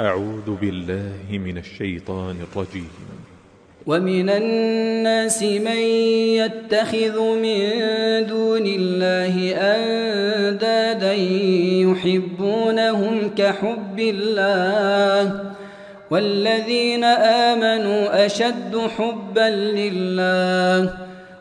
أعوذ بالله من الشيطان الرجيم. ومن الناس من يتخذ من دون الله أندادا يحبونهم كحب الله والذين آمنوا أشد حبا لله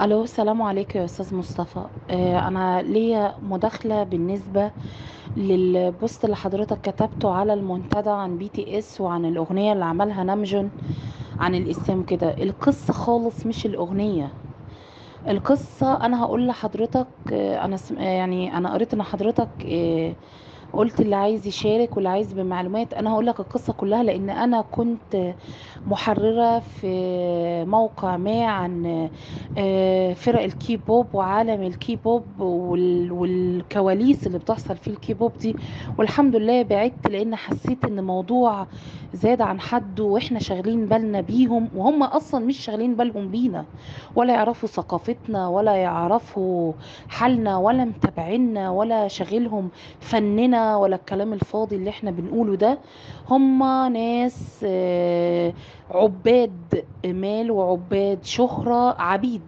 ألو السلام عليكم يا أستاذ مصطفى آه، أنا ليا مداخلة بالنسبة لل post اللي حضرتك كتبته على المنتدى عن بي تي اس وعن الأغنية اللي عملها نامجون عن الإسلام كده القصة خالص مش الأغنية القصة أنا هقول لحضرتك آه، أنا. آه، يعني أنا قريت إن حضرتك قلت اللي عايز يشارك واللي عايز بمعلومات أنا هقول لك القصة كلها لأن أنا كنت محررة في موقع ما عن آه، فرق الكيبوب وعالم الكيبوب وال- والكواليس اللي بتحصل في الكيبوب دي والحمد لله بعدت لأن حسيت إن موضوع زاد عن حده وإحنا شاغلين بالنا بيهم وهم أصلا مش شاغلين بالهم بينا ولا يعرفوا ثقافتنا ولا يعرفوا حالنا ولا متابعينا ولا شاغلهم فننا ولا الكلام الفاضي اللي إحنا بنقوله ده. هم ناس آه، عباد مال وعباد شهرة عبيد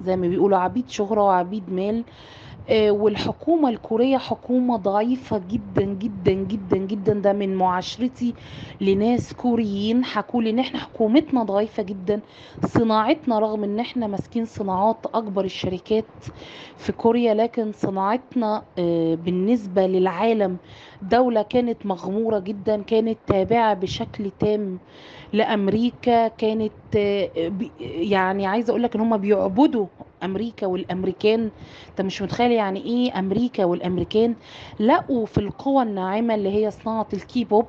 زي ما بيقولوا عبيد شهرة وعبيد مال. والحكومة الكورية حكومة ضعيفة جدا جدا جدا جدا. ده من معاشرتي لناس كوريين. حكوا لي إن إحنا حكومتنا ضعيفة جدا. صناعتنا رغم إن إحنا ماسكين صناعات أكبر الشركات في كوريا لكن صناعتنا آه، بالنسبة للعالم دولة كانت مغمورة جدا كانت تابعة بشكل تام لأمريكا كانت آه، يعني عايزة أقولك إن هم بيعبدوا أمريكا والأمريكان. أنت مش متخيل يعني إيه أمريكا والأمريكان؟ لقوا في القوى الناعمة اللي هي صناعة الكيبوب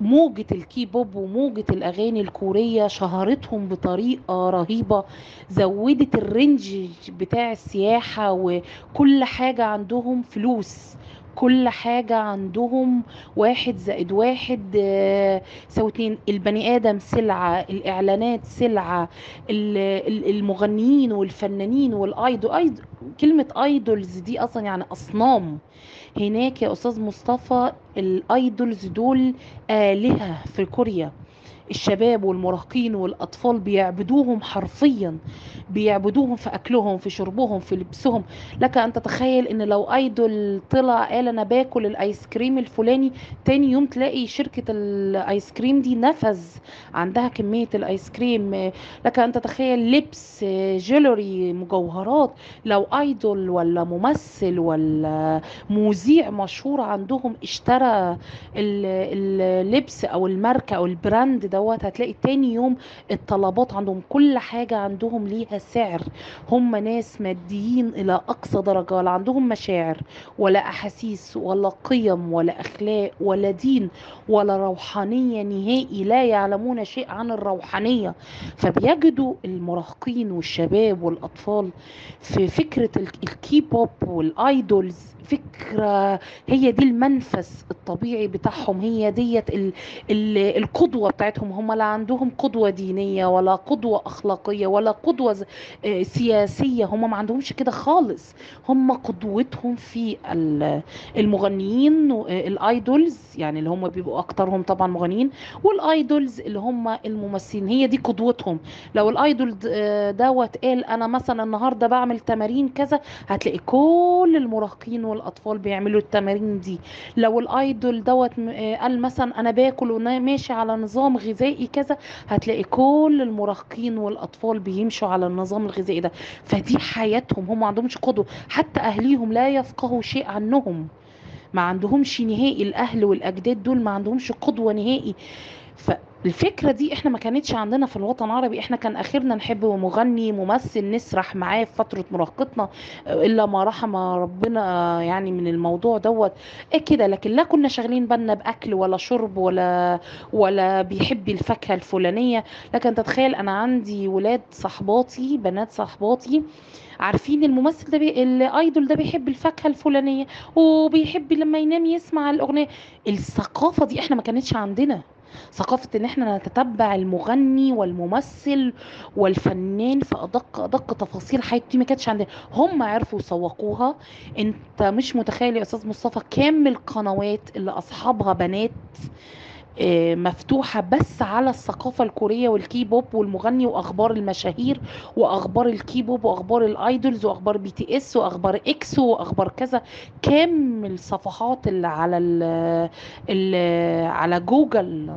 موجة الكيبوب وموجة الأغاني الكورية شهرتهم بطريقة رهيبة زودت الرينج بتاع السياحة وكل حاجة عندهم فلوس. كل حاجة عندهم واحد زائد واحد آه، يساوي اتنين البني آدم سلعة الإعلانات سلعة ال- ال- المغنيين والفنانين والآيدول آيد- كلمة أيدولز دي أصلا يعني أصنام. هناك يا أستاذ مصطفى ال idols دول آلهة في كوريا. الشباب والمراهقين والأطفال بيعبدوهم حرفيا بيعبدوهم في أكلهم في شربهم في لبسهم. لك أن تتخيل إن لو idol طلع قال أنا باكل الآيس كريم الفلاني تاني يوم تلاقي شركة الآيس كريم دي نفذ عندها كمية الآيس كريم. لك أن تتخيل لبس jewelry مجوهرات. لو أيدول ولا ممثل ولا مذيع مشهور عندهم اشترى ال- اللبس أو الماركة أو البراند دوت هتلاقي تاني يوم الطلبات عندهم كل حاجة عندهم ليها سعر. هم ناس ماديين إلى أقصى درجة ولا عندهم مشاعر ولا أحاسيس ولا قيم ولا أخلاق ولا دين ولا روحانية نهائي لا يعلمون شيء عن الروحانية. فبيجدوا المراهقين والشباب والأطفال في فكرة ال- ال K-pop وال idols فكرة هي دي المنفس الطبيعي بتاعهم هي ديت ال ال القدوة بتاعتهم. هم لا عندهم قدوة دينية ولا قدوة أخلاقية ولا قدوة آه، سياسية. هم ما عندهمش كده خالص. هم قدوتهم في ال- المغنيين آه، ال idols يعني اللي هم بيبقوا أكترهم طبعا مغنيين والآيدولز اللي هم الممثلين. هي دي قدوتهم. لو الآيدول آه، دوت قال أنا مثلا النهارده بعمل تمارين كذا هتلاقي كل المراهقين والأطفال بيعملوا التمارين دي. لو الأيدول دوت آه، قال مثلا أنا باكل وماشي على نظام غذائي كذا هتلاقي كل المراهقين والأطفال بيمشوا على النظام الغذائي ده. فدي حياتهم هم ما عندهمش قدوة. حتى أهليهم لا يفقهوا شيء عنهم. ما عندهمش نهائي الأهل والأجداد دول ما عندهمش قدوة نهائي. فالفكرة دي إحنا ما كانتش عندنا في الوطن العربي. إحنا كان آخرنا نحب مغني ممثل نسرح معاه في فترة مراهقتنا إلا ما رحم ربنا يعني من الموضوع دوت. إيه كده؟ لكن لا كنا شاغلين بالنا بأكل ولا شرب ولا ولا بيحب الفاكهة الفلانية. لكن تتخيل أنا عندي ولاد صحباتي بنات صحباتي عارفين الممثل ده بي... الأيدول ده بيحب الفاكهة الفلانية وبيحب لما ينام يسمع الأغنية. الثقافة دي إحنا ما كانتش عندنا. ثقافة إن إحنا نتتبع المغني والممثل والفنان في أدق أدق تفاصيل حياته. دي ما كانتش عندنا. هم عرفوا يسوقوها. أنت مش متخيل يا أستاذ مصطفى كم القنوات اللي أصحابها بنات مفتوحة بس على الثقافة الكورية والكيبوب والمغني وأخبار المشاهير وأخبار الكيبوب وأخبار ال idols وأخبار بي تي إس وأخبار إكسو وأخبار كذا. كم الصفحات اللي على ال على جوجل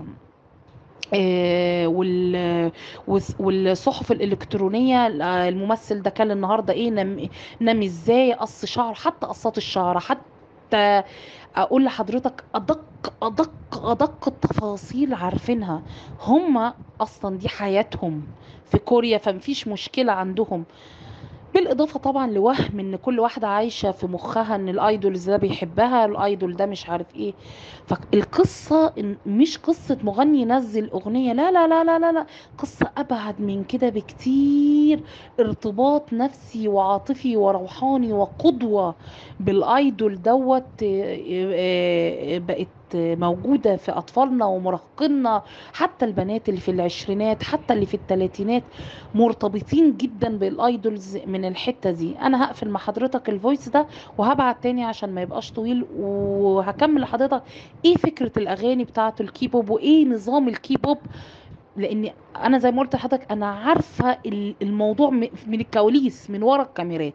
آه، والصحف الإلكترونية آه، الممثل ده كان النهاردة إيه نام نام إزاي قص شعر حتى قصات الشعر حتى أقول لحضرتك ادق ادق أدق التفاصيل عارفينها. هم أصلا دي حياتهم في كوريا فمفيش مشكلة عندهم. بالإضافة طبعا لوهم إن كل واحدة عايشة في مخها إن الآيدولز ده بيحبها الآيدول ده مش عارف إيه فالقصة مش قصة مغني نزل أغنية لا لا لا لا لا, لا. قصة أبعد من كده بكتير ارتباط نفسي وعاطفي وروحاني وقدوة بالآيدول دوت آه، آه، بقت موجودة في أطفالنا ومراهقينا حتى البنات اللي في العشرينات حتى اللي في الثلاثينات مرتبطين جدا بال idols من الحتة دي. أنا هقفل مع حضرتك ال voice ده وهبعت تاني عشان ما يبقاش طويل وهكمل لحضرتك إيه فكرة الأغاني بتاعة الكيبوب وإيه نظام الكيبوب. لأن أنا زي ما قلت لحضرتك أنا عارفة ال- الموضوع من الكواليس من ورا الكاميرات.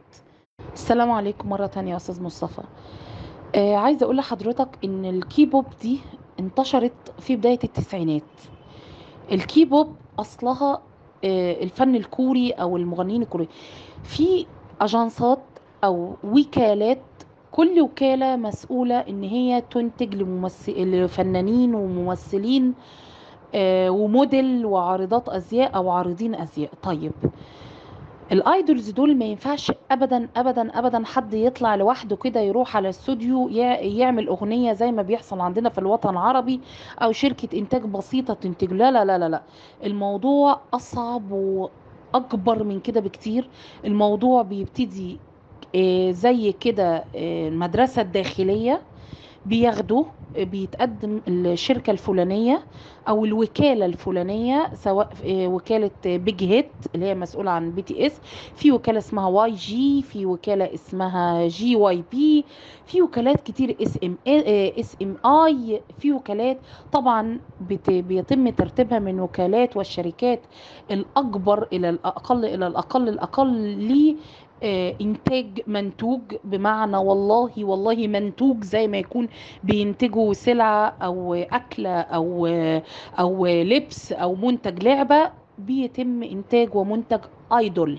السلام عليكم مرة تانية يا أستاذ مصطفى. آه عايزة أقول لحضرتك إن الكيبوب دي انتشرت في بداية التسعينات. الكيبوب أصلها آه الفن الكوري أو المغنيين الكوري. في اجانسات أو وكالات كل وكالة مسؤولة إن هي تنتج لفنانين وممثلين آه، وموديل وعارضات أزياء أو عارضين أزياء. طيب ال idols دول ما ينفعش ابدا ابدا ابدا حد يطلع لوحده كده يروح على استوديو يع- يعمل اغنية زي ما بيحصل عندنا في الوطن العربي أو شركة إنتاج بسيطة تنتج. لا لا لا لا لا. الموضوع أصعب وأكبر من كده بكتير. الموضوع بيبتدي آه، زي كده آه، المدرسة الداخلية. بياخدوا بيتقدم الشركة الفلانية أو الوكالة الفلانية سواء آه، وكالة بيج هيت اللي هي مسؤولة عن بي تي اس في وكالة اسمها واي جي في وكالة اسمها جي واي بي في وكالات كتير اس ام اس ام اي في وكالات طبعا بيتم ترتيبها من وكالات والشركات الأكبر إلى الأقل إلى الأقل الأقل إنتاج منتوج بمعنى والله والله منتوج زي ما يكون بينتجوا سلعة أو أكلة أو أو لبس أو منتج لعبة بيتم إنتاج ومنتج ايدول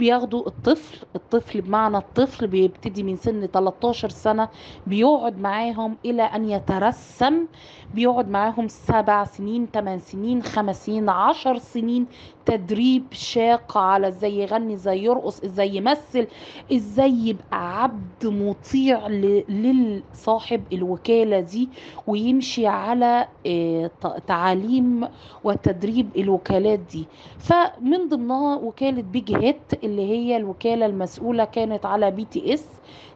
بياخدوا الطفل الطفل بمعنى الطفل بيبتدي من سن 13 سنة بيقعد معاهم إلى أن يترسم بيقعد معاهم سبع سنين ثمان سنين خمس سنين عشر سنين تدريب شاق على إزاي يغني إزاي يرقص إزاي يمثل إزاي يبقى عبد مطيع لصاحب الوكالة دي ويمشي على آه، تعاليم وتدريب الوكالات دي. فمن ضمنها وكالة بيج هيت اللي هي الوكالة المسؤولة كانت على بي تي اس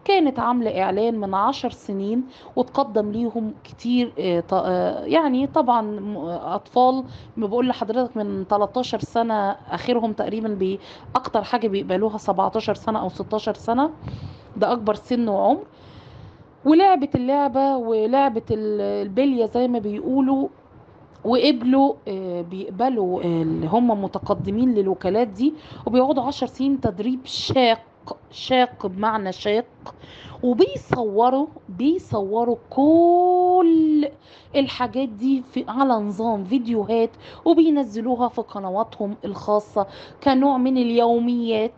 كانت عاملة إعلان من عشر سنين وتقدم ليهم كتير آه، آه، يعني طبعا م- أطفال ما بقول لحضرتك من 13 سنة آخرهم تقريبا بي أكتر حاجة بيقبلوها 17 سنة أو 16 سنة ده أكبر سن وعمر. ولعبت اللعبة ولعبة ال- البلية زي ما بيقولوا وقبلوا آه، بيقبلوا آه، اللي هم متقدمين للوكالات دي وبيقعدوا عشر سنين تدريب شاق شاق بمعنى شاق وبيصوروا بيصوروا كل الحاجات دي في على نظام فيديوهات وبينزلوها في قنواتهم الخاصة كنوع من اليوميات.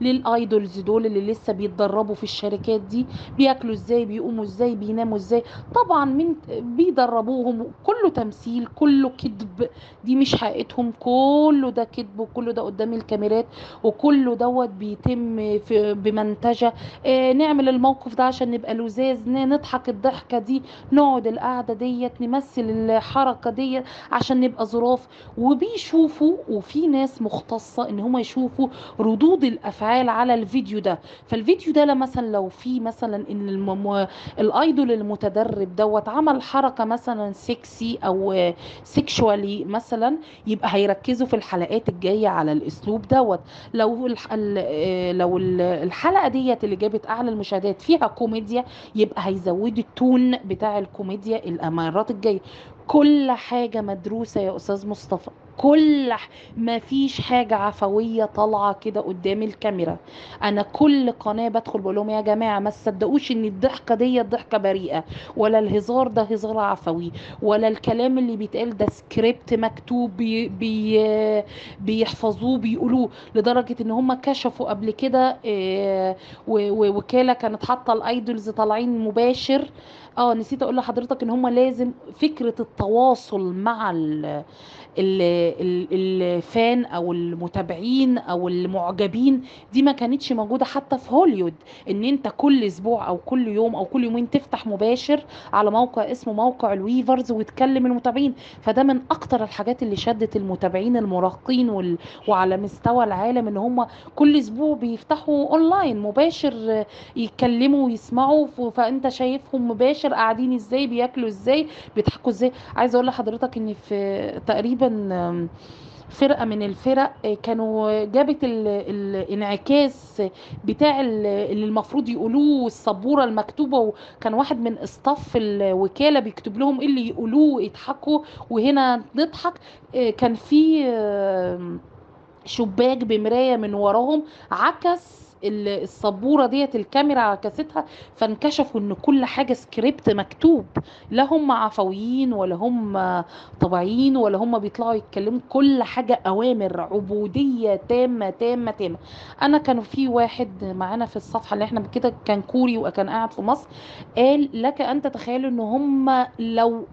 للايدولز دول اللي لسه بيتدربوا في الشركات دي. بياكلوا إزاي؟ بيقوموا إزاي؟ بيناموا إزاي؟ طبعا من بيدربوهم كله تمثيل كله كذب. دي مش حقيقتهم. كله ده كذب وكله ده قدام الكاميرات وكله دوت بيتم في بمنتجه. آه نعمل الموقف ده عشان نبقى لزاز نضحك الضحكة دي. نقعد القعدة ديت نمثل الحركة ديت عشان نبقى ظراف. وبيشوفوا وفي ناس مختصة إن هم يشوفوا ردود الأفعال على الفيديو ده. فالفيديو ده لا مثلا لو في مثلا إن. ال idol المتدرب دوت عمل حركة مثلا سكسي أو sexually مثلا يبقى هيركزوا في الحلقات الجاية على الأسلوب دوت. لو الح... ال- آه، لو ال- الحلقة ديت اللي جابت أعلى المشاهدات فيها كوميديا يبقى هيزودوا ال tone بتاع الكوميديا المرات الجاية. كل حاجة مدروسة يا أستاذ مصطفى. كل. ما فيش حاجة عفوية طالعة كده قدام الكاميرا أنا كل قناة بدخل بقول لهم يا جماعة ما تصدقوش إن الضحكة دي ضحكة بريئة ولا الهزار ده هزار عفوي ولا الكلام اللي بيتقال ده سكريبت مكتوب بي بي بيحفظوه بيقولوه لدرجة إن هم كشفوا قبل كده آه، وكالة كانت حاطة ال idols طالعين مباشر آه نسيت أقول لحضرتك إن هم لازم فكرة التواصل مع ال ال- ال- ال fan أو المتابعين أو المعجبين دي ما كانتش موجودة حتى في هوليوود إن أنت كل أسبوع أو كل يوم أو كل يومين تفتح مباشر على موقع اسمه موقع ال Weverse وتكلم المتابعين. فده من أكتر الحاجات اللي شدت المتابعين المراهقين وال... وعلى مستوى العالم إن هم كل أسبوع بيفتحوا اونلاين مباشر يتكلموا ويسمعوا فأنت شايفهم مباشر قاعدين إزاي بياكلوا إزاي بيضحكوا إزاي. عايزة أقول لحضرتك إن في تقريبا فرقة من الفرق آه، كانوا جابت ال- الانعكاس بتاع ال- اللي المفروض يقولوه السبورة المكتوبة وكان واحد من اصطاف الوكالة بيكتب لهم إيه اللي يقولوه يضحكوا وهنا نضحك. آه، كان في آم، شباك بمراية من وراهم عكس السبورة ديت الكاميرا عكستها فانكشفوا إن كل حاجة سكريبت مكتوب. لا هم عفويين ولا هم طبيعيين ولا هم بيطلعوا يتكلموا كل حاجة أوامر عبودية تامة تامة تامة. أنا كانوا في واحد معانا في الصفحة اللي إحنا كده كان كوري وكان قاعد في مصر قال لك ان تتخيل إن هم لو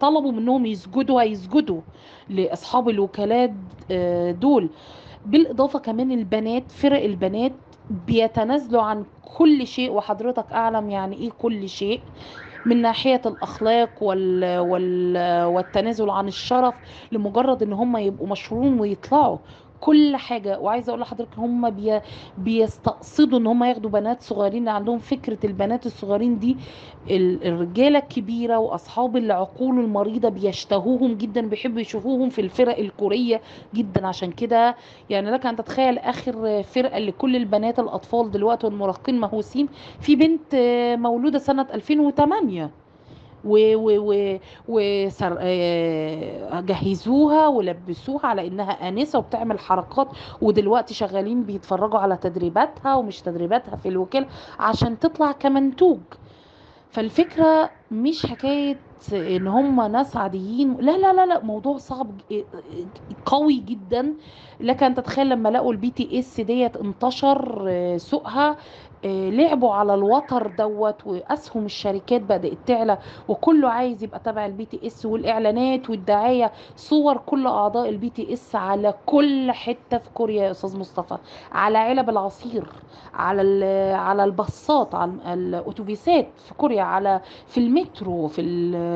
طلبوا منهم يسجدوا هيسجدوا لأصحاب الوكالات آه، دول. بالإضافة كمان البنات فرق البنات بيتنازلوا عن كل شيء وحضرتك أعلم يعني إيه كل شيء. من ناحية الأخلاق وال وال والتنازل عن الشرف لمجرد إن هم يبقوا مشهورين ويطلعوا. كل حاجة. وعايزة أقول لحضرتك هم بي بيستقصدوا إن هم ياخدوا بنات صغيرين عندهم فكرة البنات الصغيرين دي ال- الرجالة الكبيره وأصحاب العقول المريضة بيشتهوهم جدا بيحبوا يشوفوهم في الفرق الكورية جدا. عشان كده يعني لك أن تتخيل آخر فرقة اللي كل البنات الأطفال دلوقتي والمراهقين مهووسين. في بنت مولودة سنة 2008 و و و وسر... آه، ولبسوها على إنها آنسة وبتعمل حركات. ودلوقتي شغالين بيتفرجوا على تدريباتها ومش تدريباتها في الوكاله عشان تطلع كمنتوج. فالفكرة مش حكاية إن هم ناس عاديين. لا لا لا لا موضوع صعب قوي جدا. لك تتخيل لما لقوا البي تي اس ديت انتشر آه، سوقها لعبوا على الوتر دوت واسهم الشركات بدأت تعلى وكله عايز يبقى تبع البي تي اس والإعلانات والدعاية. صور كل أعضاء البي تي اس على كل حتة في كوريا يا أستاذ مصطفى. على علب العصير على على الباصات على الأتوبيسات في كوريا على في المترو في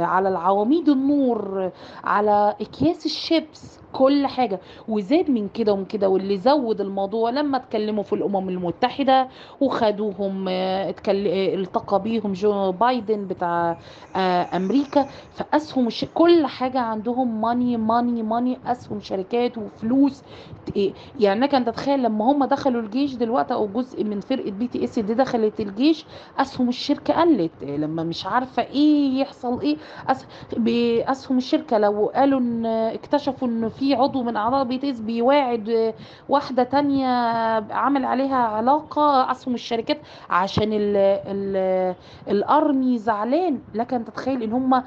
على العواميد النور على أكياس الشيبس. كل حاجة وزاد من كده ومن كده واللي زود الموضوع لما اتكلموا في الأمم المتحدة وخدوهم آه، آه، التقى بيهم جو بايدن بتاع آه، أمريكا فاسهم. كل حاجة عندهم ماني ماني ماني اسهم شركات وفلوس إيه، يعني لك ان تتخيل لما هم دخلوا الجيش دلوقتي أو جزء من فرقة بي تي اس دي دخلت الجيش اسهم الشركة قلت لما مش عارفة إيه يحصل إيه أس... باسهم الشركة لو قالوا إن اكتشفوا إن في عضو من أعضاء بي تي اس بيواعد واحدة تانية عامل عليها علاقة اسهم الشركات عشان ال... ال... الأرمي زعلان. لك أن تتخيل إن هم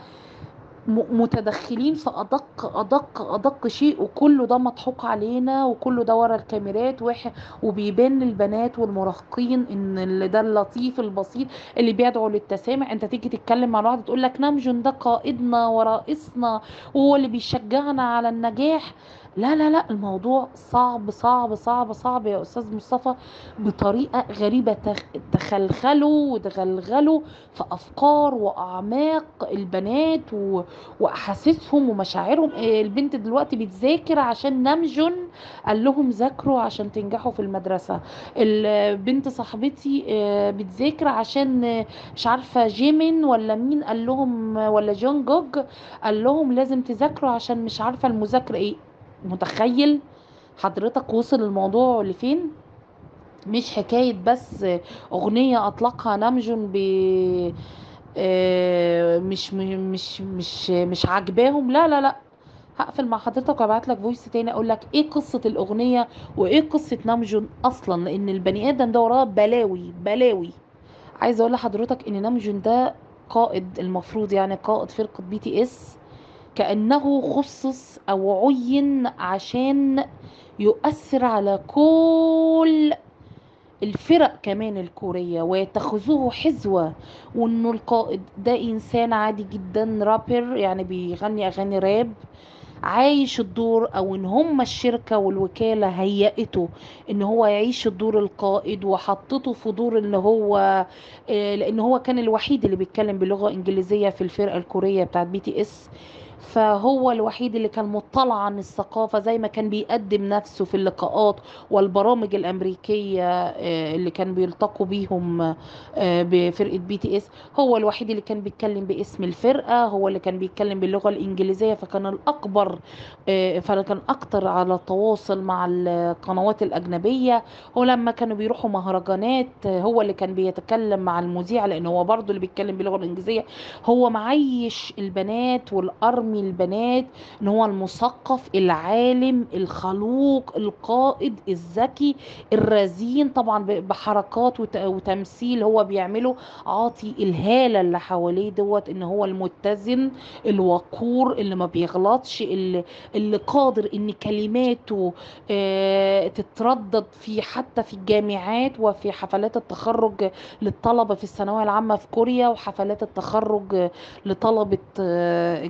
متدخلين في أدق أدق أدق شيء وكله ده مضحوك علينا وكله ده ورا الكاميرات وبيبان للبنات والمراهقين إن اللي ده اللطيف البسيط اللي بيدعو للتسامح. أنت تيجي تتكلم مع واحد تقول لك نمجن ده قائدنا ورئيسنا وهو اللي بيشجعنا على النجاح. لا لا لا الموضوع صعب صعب صعب صعب يا أستاذ مصطفى بطريقة غريبة تخ- تخلخلوا وتغلغلوا في أفكار وأعماق البنات. وأحاسيسهم ومشاعرهم إيه البنت دلوقتي بتذاكر عشان نمجن قال لهم ذاكروا عشان تنجحوا في المدرسة البنت صاحبتي آه، بتذاكر عشان آه، مش عارفة جيمين ولا مين قال لهم ولا جون جوج قال لهم لازم تذاكروا عشان مش عارفة المذاكرة إيه متخيل حضرتك وصل الموضوع لفين؟ مش حكاية بس أغنية أطلقها نامجون ب آه، مش مش مش مش عاجباهم. لا لا لا. هقفل مع حضرتك وأبعت لك voice تاني أقول لك إيه قصة الأغنية وإيه قصة نامجون أصلا. لأن البني آدم ده وراه بلاوي بلاوي. عايزه أقول لحضرتك إن نامجون ده قائد المفروض يعني قائد فرقة بي تي اس كأنه خصص أو عين عشان يؤثر على كل الفرق كمان الكورية ويتخذوه حذوه وإنه القائد ده إنسان عادي جدا رابر يعني بيغني أغاني راب عايش الدور أو إن هم الشركة والوكالة هيئته إن هو يعيش الدور القائد وحطته في دور ان هو آه، لأن هو كان الوحيد اللي بيتكلم بلغة إنجليزية في الفرقة الكورية بتاعت بي تي اس فهو الوحيد اللي كان مطلع عن الثقافة زي ما كان بيقدم نفسه في اللقاءات والبرامج الأمريكية آه، اللي كان بيلتقوا بيهم آه، بفرقة بي تي اس هو الوحيد اللي كان بيتكلم باسم الفرقة هو اللي كان بيتكلم باللغة الإنجليزية فكان الأكبر آه، فكان أكتر على التواصل مع القنوات الأجنبية. ولما كانوا بيروحوا مهرجانات هو اللي كان بيتكلم مع المذيع لأن هو برضه اللي بيتكلم باللغة الإنجليزية. هو معيش البنات والأرمي البنات إن هو المثقف العالم الخلوق القائد الذكي الرزين طبعا بحركات وت- وتمثيل هو بيعمله. عاطي الهالة اللي حواليه دوت إن هو المتزن الوقور اللي ما بيغلطش اللي, اللي قادر إن كلماته آه، تتردد في حتى في الجامعات وفي حفلات التخرج للطلبة في الثانوية العامة في كوريا وحفلات التخرج لطلبة آه،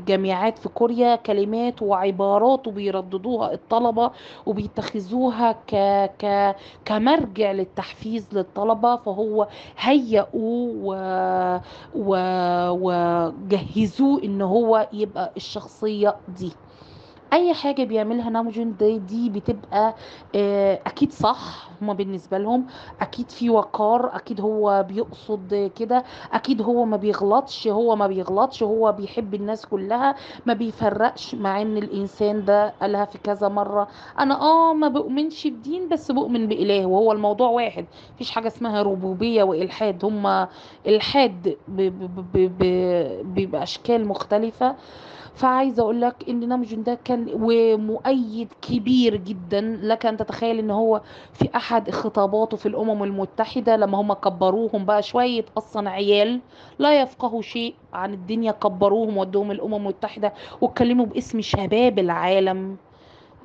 الجامعات في كوريا كلمات وعبارات وبيرددوها الطلبة وبيتخذوها ك... ك... كمرجع للتحفيز للطلبة. فهو هيئوا و... و... وجهزوه إن هو يبقى الشخصية دي. أي حاجة بيعملها نامجون دي دي بتبقى آه، أكيد صح هما بالنسبة لهم. أكيد في وقار أكيد هو بيقصد كده. أكيد هو ما بيغلطش هو ما بيغلطش هو بيحب الناس كلها. ما بيفرقش مع إن الإنسان ده قالها في كذا مرة. أنا آه ما بؤمنش بدين بس بؤمن بإله وهو الموضوع واحد. مفيش حاجة اسمها ربوبية وإلحاد. هما إلحاد بأشكال مختلفة. فعايزة أقول لك إن نامجون ده كان ومؤيد كبير جدا. لك أن تتخيل إن هو في أحد خطاباته في الأمم المتحدة لما هم كبروهم بقى شوية أصلا عيال لا يفقهوا شيء عن الدنيا كبروهم ودوهم الأمم المتحدة واتكلموا باسم شباب العالم.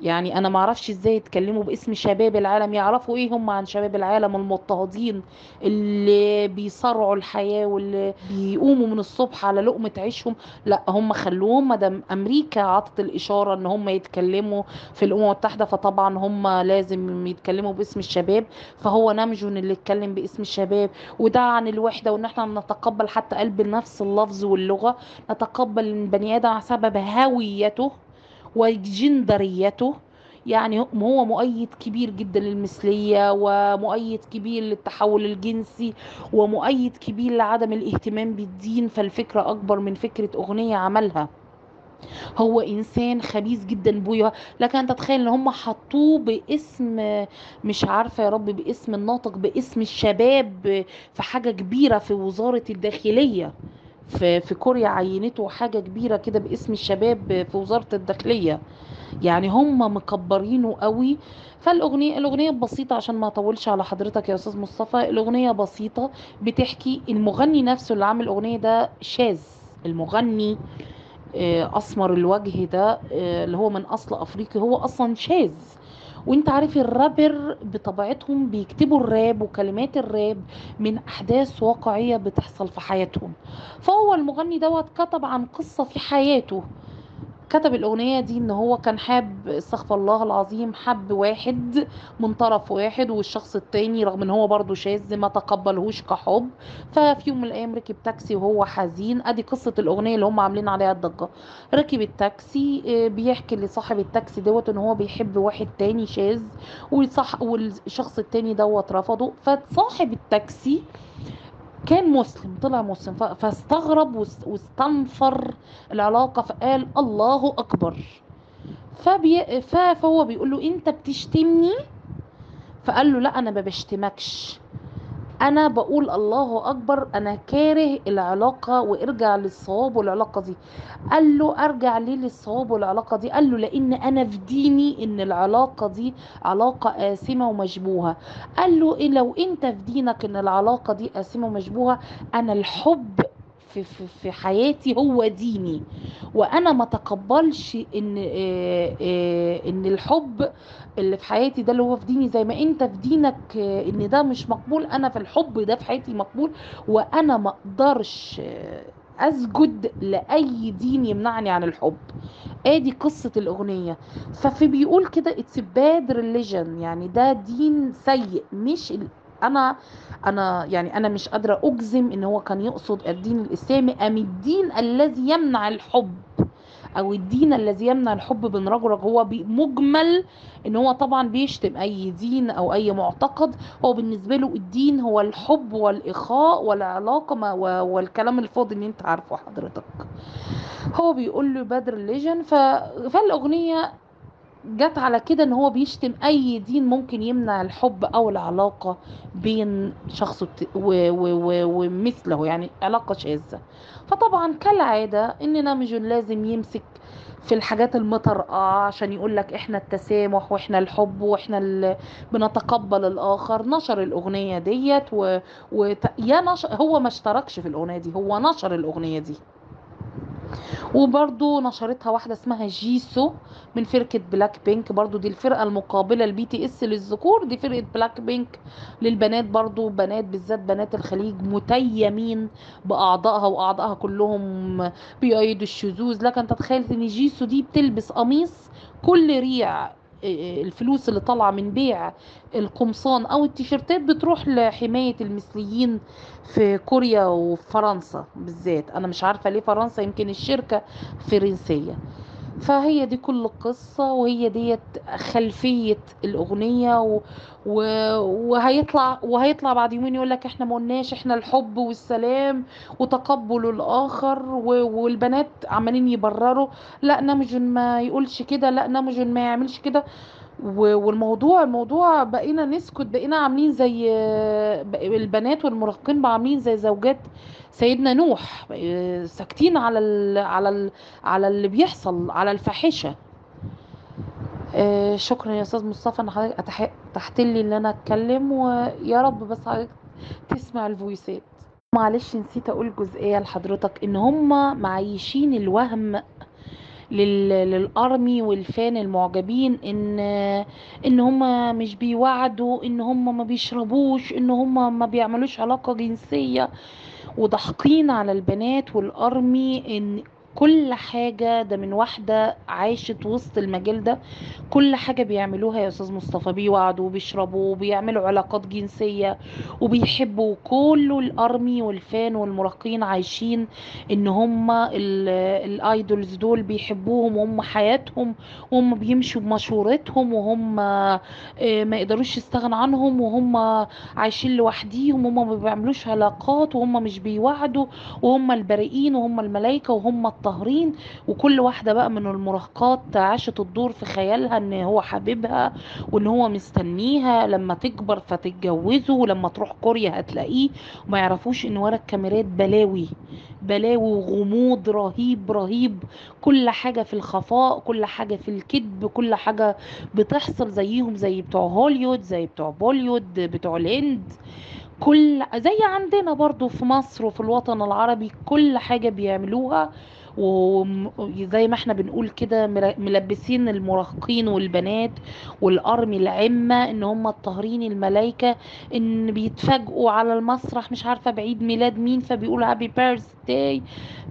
يعني أنا معرفش إزاي يتكلموا باسم شباب العالم يعرفوا إيه هم عن شباب العالم المضطهدين اللي بيصارعوا الحياة واللي بيقوموا من الصبح على لقمة عيشهم. لا هم خلوهم مدام أمريكا عطت الإشارة إن هم يتكلموا في الأمم المتحدة فطبعا هم لازم يتكلموا باسم الشباب. فهو نامجون اللي اتكلم باسم الشباب وده عن الوحدة وإن إحنا نتقبل حتى قلب نفس اللفظ واللغة. نتقبل البني آدم على سبب هويته وجندريته يعني هو مؤيد كبير جدا للمثلية ومؤيد كبير للتحول الجنسي ومؤيد كبير لعدم الاهتمام بالدين فالفكرة أكبر من فكرة أغنية عملها. هو إنسان خبيث جدا بويا. لكن انت تتخيل إن هم حطوه باسم مش عارفة يا رب باسم الناطق باسم الشباب في حاجة كبيرة في وزارة الداخلية. في, في كوريا عينته حاجة كبيرة كده باسم الشباب في وزارة الداخلية. يعني هم مكبرينه قوي. فالأغنية الأغنية بسيطة عشان ما أطولش على حضرتك يا أستاذ مصطفى. الأغنية بسيطة بتحكي المغني نفسه اللي عامل الأغنية ده شاذ. المغني آه، أسمر الوجه ده آه، اللي هو من أصل أفريقي هو أصلا شاذ. وانت عارف الرابر بطبيعتهم بيكتبوا الراب وكلمات الراب من أحداث واقعية بتحصل في حياتهم. فهو المغني دوت كتب عن قصة في حياته. كتب الأغنية دي إن هو كان حاب استغفر الله العظيم حب واحد من طرف واحد والشخص التاني رغم إن هو برضه شاذ ما تقبلهوش كحب. ففي يوم من الأيام ركب تاكسي وهو حزين. أدي قصة الأغنية اللي هم عاملين عليها الضجة. ركب التاكسي آه، بيحكي لصاحب التاكسي دوت إن هو بيحب واحد تاني شاذ والشخص التاني دوت رفضه. فصاحب التاكسي كان مسلم طلع مسلم فاستغرب واس- واستنفر العلاقة فقال الله أكبر. فبي... فهو بيقول له أنت بتشتمني؟ فقال له لا أنا ما بشتمكش. أنا بقول الله أكبر أنا كاره العلاقة وارجع للصواب والعلاقة دي. قال له أرجع ليه للصواب والعلاقة دي؟ قال له لأن أنا في ديني إن العلاقة دي علاقة آثمة ومشبوهة. قال له إيه لو أنت في دينك إن العلاقة دي آثمة ومشبوهة؟ أنا الحب في, في, في حياتي هو ديني. وأنا ما تقبلش إن آه، آه، إن الحب اللي في حياتي ده اللي هو في ديني زي ما أنت في دينك آه، إن ده مش مقبول. أنا في الحب ده في حياتي مقبول. وأنا ما أقدرش أسجد لأي دين يمنعني عن الحب. آدي قصة الأغنية. ففي بيقول كده it's bad religion يعني ده دين سيء مش. أنا أنا يعني أنا مش قادرة أجزم إن هو كان يقصد الدين الإسلامي أم الدين الذي يمنع الحب أو الدين الذي يمنع الحب بين رجل هو مجمل إن هو طبعا بيشتم أي دين أو أي معتقد. هو بالنسبة له الدين هو الحب والإخاء والعلاقة والكلام الفاضي اللي أنت عارفه حضرتك. هو بيقول له بدر الليجن. ف... فالأغنية جت على كده إن هو بيشتم أي دين ممكن يمنع الحب أو العلاقة بين شخص ومثله يعني علاقة شاذة فطبعا كالعادة ان نامجون لازم يمسك في الحاجات المطرقعة عشان يقول لك إحنا التسامح وإحنا الحب وإحنا. بنتقبل الآخر نشر الأغنية ديت و... و... يا نشر هو ما اشتركش في الأغنية دي هو نشر الأغنية دي وبرضو نشرتها واحدة اسمها جيسو من فرقة بلاك بينك برضو دي الفرقة المقابلة البي تي اس للذكور دي فرقة بلاك بينك للبنات. برضو بنات بالذات بنات الخليج متيمين بأعضائها وأعضائها كلهم بيأيدوا الشذوذ. لك أن تتخيل إن جيسو دي بتلبس قميص كل ريع الفلوس اللي طالعة من بيع القمصان أو التيشيرتات بتروح لحماية المثليين في كوريا وفرنسا بالذات. أنا مش عارفة ليه فرنسا يمكن الشركة فرنسية. فهي دي كل القصة وهي ديت خلفية الأغنية و... و... وهيطلع وهيطلع بعد يومين يقول لك إحنا ما قلناش إحنا الحب والسلام وتقبل الآخر و... والبنات عمالين يبرروا لا نمجن ما يقولش كده لا نمجن ما يعملش كده. والموضوع الموضوع بقينا نسكت بقينا عاملين زي بق- البنات والمراهقين بقى عاملين زي زوجات سيدنا نوح بقى ساكتين على ال على ال على اللي بيحصل على الفاحشة آه، شكرا يا أستاذ مصطفى ان حضرتك اتحت لي إن أنا أتكلم ويا رب بس حضرتك تسمع الفويسات معلش نسيت أقول جزئية لحضرتك إن هم معيشين الوهم. للأرمي والفان المعجبين ان إن هم مش بيوعدوا إن هم ما بيشربوش إن هم ما بيعملوش علاقة جنسية. وضاحكين على البنات والأرمي إن كل حاجة ده من واحدة عاشت وسط المجال ده كل حاجة بيعملوها يا أستاذ مصطفى بيوعدوا وبيشربوا وبيعملوا علاقات جنسية وبيحبوا كله الأرمي والفان والمراهقين عايشين إن هم ال- الأيدولز دول بيحبوهم وهم حياتهم وهم بيمشوا بمشورتهم وهم ما يقدروش يستغنوا عنهم وهم عايشين لوحديهم وهم ما بيعملوش علاقات وهم مش بيوعدوا وهم البريئين وهم الملائكة وهم الطيبين طاهرين وكل واحدة بقى من المراهقات عاشت الدور في خيالها إن هو حبيبها وإن هو مستنيها لما تكبر فتتجوزه ولما تروح كوريا هتلاقيه. وما يعرفوش إن ورا الكاميرات بلاوي بلاوي وغموض رهيب رهيب. كل حاجة في الخفاء كل حاجة في الكذب كل حاجة بتحصل زيهم زي بتوع هوليوود زي بتوع بوليوود بتوع الهند. كل زي عندنا برضو في مصر وفي الوطن العربي كل حاجة بيعملوها وزي ما إحنا بنقول كده ملبسين المراهقين والبنات والأرمي العامة إن هم الطاهرين الملايكة إن بيتفاجئوا على المسرح مش عارفة بعيد ميلاد مين فبيقولوا happy birthday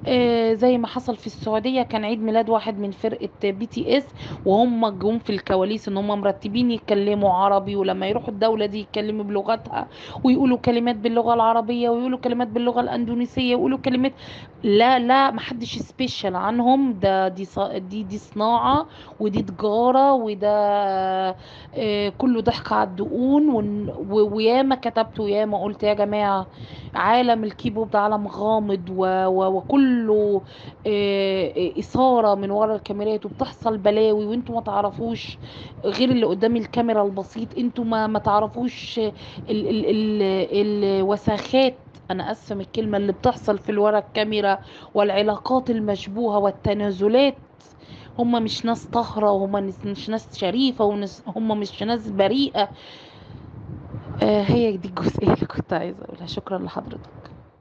آه زي ما حصل في السعودية كان عيد ميلاد واحد من فرقة بي تي اس وهم جم في الكواليس إن هم مرتبين يتكلموا عربي ولما يروحوا الدولة دي يتكلموا بلغتها ويقولوا كلمات باللغة العربية ويقولوا كلمات باللغة الأندونيسية ويقولوا كلمات لا لا محدش special عنهم. ده دي دي دي صناعة ودي تجارة وده آه، كله ضحك على الدقون. وياما كتبت وياما قلت يا جماعة عالم الكيبوب ده عالم غامض وكله آه، إثارة من ورا الكاميرات وبتحصل بلاوي وانتوا ما تعرفوش غير اللي قدام الكاميرا البسيط. أنتوا ما ما تعرفوش ال ال ال الوساخات أنا اسفه من الكلمة اللي بتحصل في ورا الكاميرا والعلاقات المشبوهة والتنازلات. هم مش ناس طاهرة وهم مش ناس شريفة وهم مش ناس بريئة. آه هي دي الجزئية اللي كنت عايزة أقولها. شكرا لحضرتك.